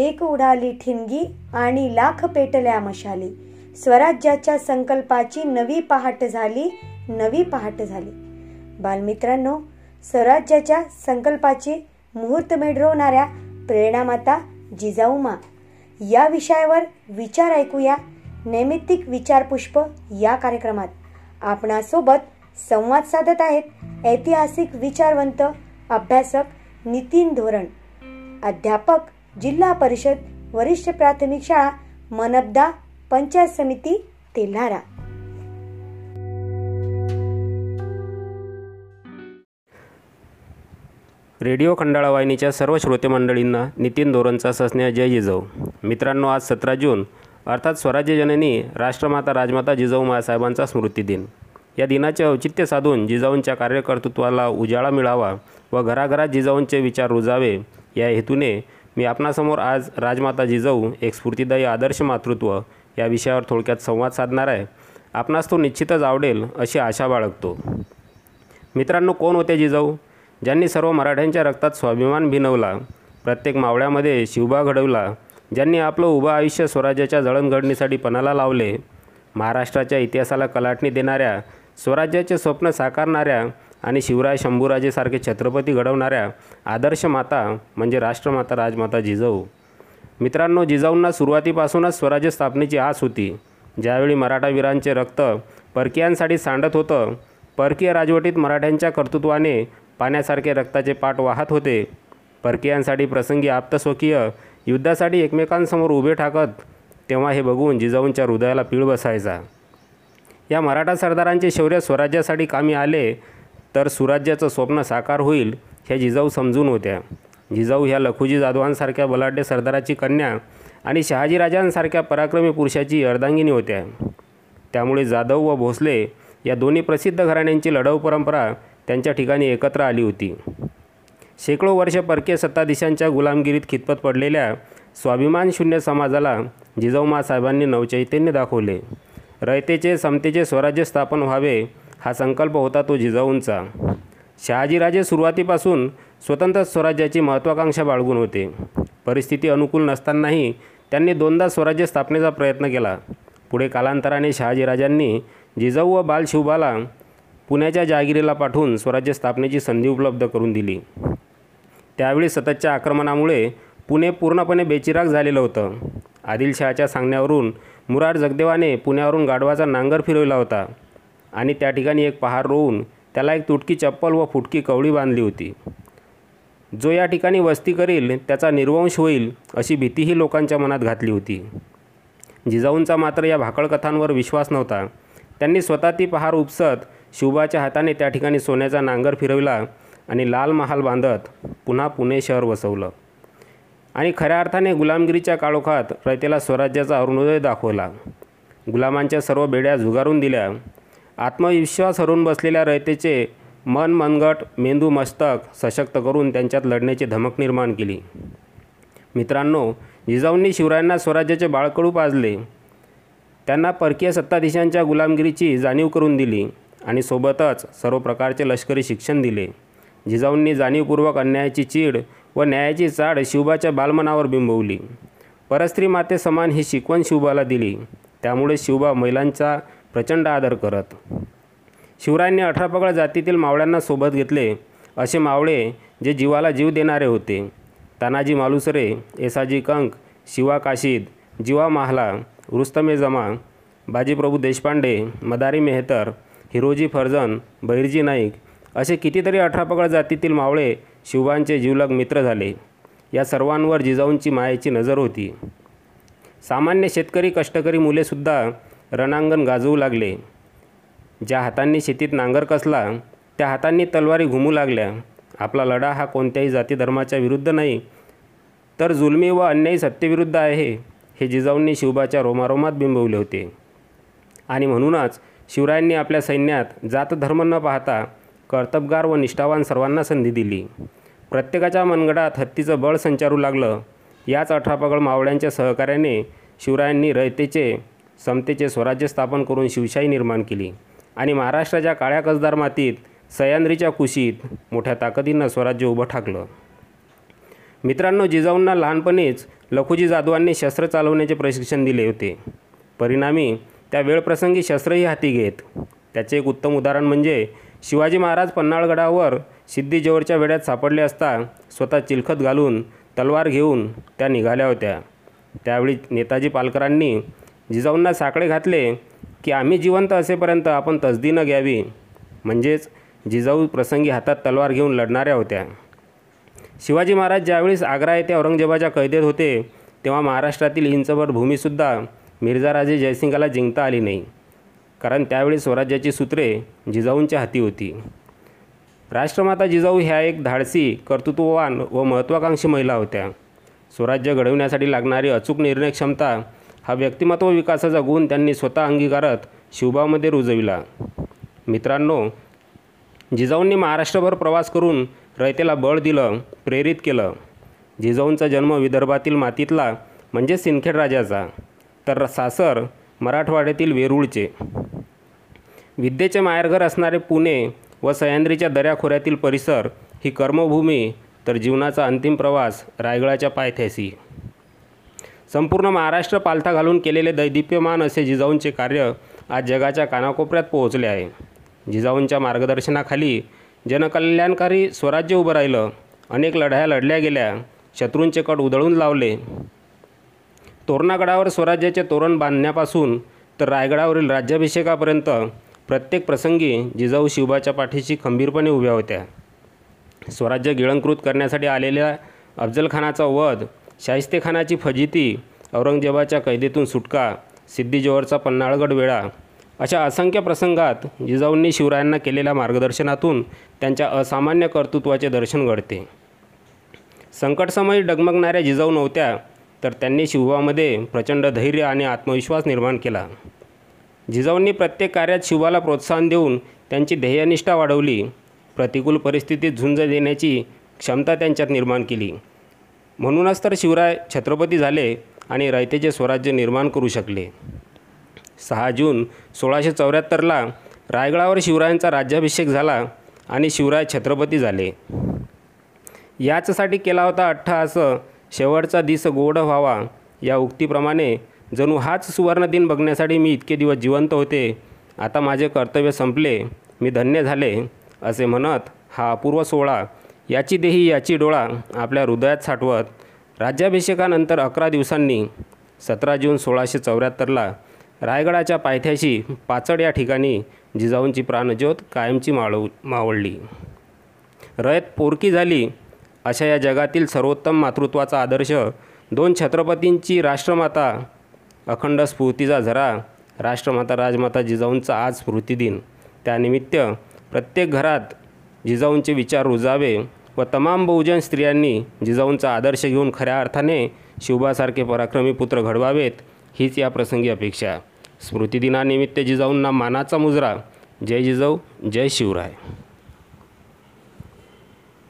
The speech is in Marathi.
एक उडाली ठिणगी आणि लाख पेटल्या मशाली. स्वराज्याच्या संकल्पाची नवी पहाट झाली नवी पहाट झाली. बालमित्रांनो स्वराज्याच्या संकल्पाची मुहूर्त रोवणाऱ्या प्रेरणामाता जिजाऊमा या विषयावर विचार ऐकूया. नैमित्तिक विचारपुष्प या कार्यक्रमात. आपणासोबत संवाद साधत आहेत ऐतिहासिक विचारवंत अभ्यासक नितीन धोरण अध्यापक जिल्हा परिषद वरिष्ठ प्राथमिक शाळा मनबदा पंचायत समिती तेल्हारा रेडिओ खंडाळा वाहिनीच्या सर्व श्रोते मंडळींना नितीन दोरणचा सस्नेह जय जिजाऊ. मित्रांनो आज सतरा जून अर्थात स्वराज्य जननी राष्ट्रमाता राजमाता जिजाऊ मासाहेबांचा स्मृती दिन. या दिनाचे औचित्य साधून जिजाऊंच्या कार्यकर्तृत्वाला उजाळा मिळावा व घराघरात जिजाऊंचे विचार रुजावे या हेतूने मी आपणासमोर आज राजमाता जिजाऊ एक स्फूर्तिदायी आदर्श मातृत्व या विषयावर थोडक्यात संवाद साधणार आहे. आपणास तो निश्चितच आवडेल अशी आशा बाळगतो. मित्रांनो कोण होते जिजाऊ ज्यांनी सर्व मराठ्यांच्या रक्तात स्वाभिमान भिनवला प्रत्येक मावळ्यामध्ये शिवबा घडवला ज्यांनी आपलं उभं आयुष्य स्वराज्याच्या जळणघडणीसाठी पणाला लावले महाराष्ट्राच्या इतिहासाला कलाटणी देणाऱ्या स्वराज्याचे स्वप्न साकारणाऱ्या आणि शिवराय शंभूराजेसारखे छत्रपती घडवणाऱ्या आदर्श माता म्हणजे राष्ट्रमाता राजमाता जिजाऊ. मित्रांनो जिजाऊंना सुरुवातीपासूनच स्वराज्य स्थापनेची आस होती. ज्यावेळी मराठावीरांचे रक्त परकीयांसाठी सांडत होतं परकीय राजवटीत मराठ्यांच्या कर्तृत्वाने पाण्यासारखे रक्ताचे पाठ वाहत होते. परकीयांसाठी प्रसंगी आप्तस्वकीय युद्धासाठी एकमेकांसमोर उभे ठाकत तेव्हा हे बघून जिजाऊंच्या हृदयाला पीळ बसायचा. या मराठा सरदारांचे शौर्य स्वराज्यासाठी कामी आले तर सुराज्याचं स्वप्न साकार होईल हे जिजाऊ समजून होत्या. जिजाऊ ह्या लखुजी जाधवांसारख्या बलाढ्य सरदाराची कन्या आणि शहाजीराजांसारख्या पराक्रमी पुरुषाची अर्धांगिनी होत्या. त्यामुळे जाधव व भोसले या दोन्ही प्रसिद्ध घराण्यांची लढाऊ परंपरा त्यांच्या ठिकाणी एकत्र आली होती. शेकडो वर्ष परकीय सत्ताधीशांच्या गुलामगिरीत खितपत पडलेल्या स्वाभिमानशून्य समाजाला जिजाऊ मासाहेबांनी नवचैतन्य दाखवले. रयतेचे समतेचे स्वराज्य स्थापन व्हावे हा संकल्प होता तो जिजाऊंचा. शहाजीराजे सुरुवातीपासून स्वतंत्र स्वराज्याची महत्त्वाकांक्षा बाळगून होते. परिस्थिती अनुकूल नसतानाही त्यांनी दोनदा स्वराज्य स्थापनेचा प्रयत्न केला. पुढे कालांतराने शहाजीराजांनी जिजाऊ व बालशिवबाला पुण्याच्या जहागिरीला पाठवून स्वराज्य स्थापनेची संधी उपलब्ध करून दिली. त्यावेळी सततच्या आक्रमणामुळे पुणे पूर्णपणे बेचिराग झालेलं होतं. आदिलशहाच्या सांगण्यावरून मुरार जगदेवाने पुण्यावरून गाढवाचा नांगर फिरवला होता. आणि त्या ठिकाणी एक पहार रोवून त्याला एक तुटकी चप्पल व फुटकी कवळी बांधली होती. जो या ठिकाणी वस्ती करील त्याचा निर्वंश होईल अशी भीतीही लोकांच्या मनात घातली होती. जिजाऊंचा मात्र या भाकळ कथांवर विश्वास नव्हता. त्यांनी स्वतः ती पहार उपसत शिवबाच्या हाताने त्या ठिकाणी सोन्याचा नांगर फिरविला आणि लाल महाल बांधत पुन्हा पुणे शहर वसवलं. आणि खऱ्या अर्थाने गुलामगिरीच्या काळोखात रयतेला स्वराज्याचा अरुणोदय दाखवला. गुलामांच्या सर्व बेड्या झुगारून दिल्या. आत्मविश्वास हरून बसलेल्या रयतेचे मन मनगट मेंदू मस्तक सशक्त करून त्यांच्यात लढण्याची धमक निर्माण केली. मित्रांनो जिजाऊंनी शिवरायांना स्वराज्याचे बाळकडू पाजले त्यांना परकीय सत्ताधीशांच्या गुलामगिरीची जाणीव करून दिली आणि सोबतच सर्व प्रकारचे लष्करी शिक्षण दिले. जिजाऊंनी जाणीवपूर्वक अन्यायाची चीड व न्यायाची चाड शिवबाच्या बालमनावर बिंबवली. परस्त्री माते समान ही शिकवण शिवबाला दिली. त्यामुळे शिवबा महिलांचा प्रचंड आदर करत. शिवरायांनी अठरा पगळ जातीतील मावळ्यांना सोबत घेतले असे मावळे जे जीवाला जीव देणारे होते. तानाजी मालुसरे एसाजी कंक शिवा काशीद जीवा महाला रुस्तमे जमा बाजीप्रभू देशपांडे मदारी मेहतर हिरोजी फर्जन बहिरजी नाईक असे कितीतरी अठरापकड जातीतील मावळे शिवबांचे जीवलग मित्र झाले. या सर्वांवर जिजाऊंची मायेची नजर होती. सामान्य शेतकरी कष्टकरी मुलेसुद्धा रणांगण गाजवू लागले. ज्या हातांनी शेतीत नांगर कसला त्या हातांनी तलवारी घुमू लागल्या. आपला लढा हा कोणत्याही जाती धर्माच्या विरुद्ध नाही तर जुलमी व अन्यायी सत्तेविरुद्ध आहे हे जिजाऊंनी शिवबाच्या रोमारोमात बिंबवले होते. आणि म्हणूनच शिवरायांनी आपल्या सैन्यात जात धर्म न पाहता कर्तबगार व निष्ठावान सर्वांना संधी दिली. प्रत्येकाच्या मनगडात हत्तीचं बळ संचारू लागलं. याच अठरापगड मावळ्यांच्या सहकार्याने शिवरायांनी रयतेचे समतेचे स्वराज्य स्थापन करून शिवशाही निर्माण केली. आणि महाराष्ट्राच्या काळ्या कसदार मातीत सह्याद्रीच्या कुशीत मोठ्या ताकदीनं स्वराज्य उभं ठाकलं. मित्रांनो जिजाऊंना लहानपणीच लखुजी जाधवांनी शस्त्र चालवण्याचे प्रशिक्षण दिले होते. परिणामी त्या वेळप्रसंगी शस्त्रही हाती घेत. त्याचे एक उत्तम उदाहरण म्हणजे शिवाजी महाराज पन्हाळगडावर सिद्धीजवळच्या वेड्यात सापडले असता स्वतः चिलखत घालून तलवार घेऊन त्या निघाल्या होत्या. त्यावेळी नेताजी पालकरांनी जिजाऊंना साकडे घातले की आम्ही जिवंत असेपर्यंत आपण तसदी न घ्यावी. म्हणजेच जिजाऊ प्रसंगी हातात तलवार घेऊन लढणाऱ्या होत्या. शिवाजी महाराज ज्यावेळेस आग्रा येथे औरंगजेबाच्या कैदेत होते तेव्हा महाराष्ट्रातील इंचभर भूमीसुद्धा मिर्झाराजे जयसिंगाला जिंकता आली नाही. कारण त्यावेळी स्वराज्याची सूत्रे जिजाऊंच्या हाती होती. राष्ट्रमाता जिजाऊ ह्या एक धाडसी कर्तृत्ववान व महत्त्वाकांक्षी महिला होत्या. स्वराज्य घडवण्यासाठी लागणारी अचूक निर्णय क्षमता हा व्यक्तिमत्व विकासाचा गुण त्यांनी स्वतः अंगीकारत शिवबामध्ये रुजविला. मित्रांनो जिजाऊंनी महाराष्ट्रभर प्रवास करून रयतेला बळ दिलं प्रेरित केलं. जिजाऊंचा जन्म विदर्भातील मातीतला म्हणजे सिंदखेड राजाचा. तर सासर मराठवाड्यातील वेरूळचे. विद्येचे माहेरघर असणारे पुणे व सह्याद्रीच्या दऱ्याखोऱ्यातील परिसर ही कर्मभूमी तर जीवनाचा अंतिम प्रवास रायगडाच्या पायथ्याशी. संपूर्ण महाराष्ट्र पालथा घालून केलेले दैदिप्यमान असे जिजाऊंचे कार्य आज जगाच्या कानाकोपऱ्यात पोहोचले आहे. जिजाऊंच्या मार्गदर्शनाखाली जनकल्याणकारी स्वराज्य उभं राहिलं. अनेक लढाया लढल्या गेल्या. शत्रूंचे कट उधळून लावले. तोरणागडावर स्वराज्याचे तोरण बांधण्यापासून तर रायगडावरील राज्याभिषेकापर्यंत प्रत्येक प्रसंगी जिजाऊ शिवबाच्या पाठीशी खंबीरपणे उभ्या होत्या. स्वराज्य गिळंकृत करण्यासाठी आलेल्या अफजलखानाचा वध शाहिस्तेखानाची फजिती औरंगजेबाच्या कैदेतून सुटका सिद्धीजवळचा पन्हाळगड वेळा अशा असंख्य प्रसंगात जिजाऊंनी शिवरायांना केलेल्या मार्गदर्शनातून त्यांच्या असामान्य कर्तृत्वाचे दर्शन घडते. संकटसमयी डगमगणाऱ्या जिजाऊ नव्हत्या तर त्यांनी शिवबामध्ये प्रचंड धैर्य आणि आत्मविश्वास निर्माण केला. जिजाऊंनी प्रत्येक कार्यात शिवाला प्रोत्साहन देऊन त्यांची ध्येयनिष्ठा वाढवली प्रतिकूल परिस्थितीत झुंज देण्याची क्षमता त्यांच्यात निर्माण केली. म्हणूनच तर शिवराय छत्रपती झाले आणि रयतेचे स्वराज्य निर्माण करू शकले. सहा जून सोळाशे चौऱ्याहत्तरला रायगडावर शिवरायांचा राज्याभिषेक झाला आणि शिवराय छत्रपती झाले. याचसाठी केला होता अठ्ठा असं शेवटचा दिस गोड व्हावा या उक्तीप्रमाणे जणू हाच सुवर्ण दिन बघण्यासाठी मी इतके दिवस जिवंत होते. आता माझे कर्तव्य संपले. मी धन्य झाले असे म्हणत हा अपूर्व सोहळा याची देही याची डोळा आपल्या हृदयात साठवत राज्याभिषेकानंतर अकरा दिवसांनी सतरा जून सोळाशे चौऱ्याहत्तरला रायगडाच्या पायथ्याशी पाचड या ठिकाणी जिजाऊंची प्राणज्योत कायमची माळव मावळली. रयत पोरकी झाली अशा या जगातील सर्वोत्तम मातृत्वाचा आदर्श दोन छत्रपतींची राष्ट्रमाता अखंड स्फूर्तीचा झरा राष्ट्रमाता राजमाता जिजाऊंचा आज स्मृतिदिन त्यानिमित्त प्रत्येक घरात जिजाऊंचे विचार रुजावे व तमाम बहुजन स्त्रियांनी जिजाऊंचा आदर्श घेऊन खऱ्या अर्थाने शिवबासारखे पराक्रमी पुत्र घडवावेत हीच या प्रसंगी अपेक्षा स्मृतिदिनानिमित्त जिजाऊंना मानाचा मुजरा. जय जिजाऊ जय शिवराय.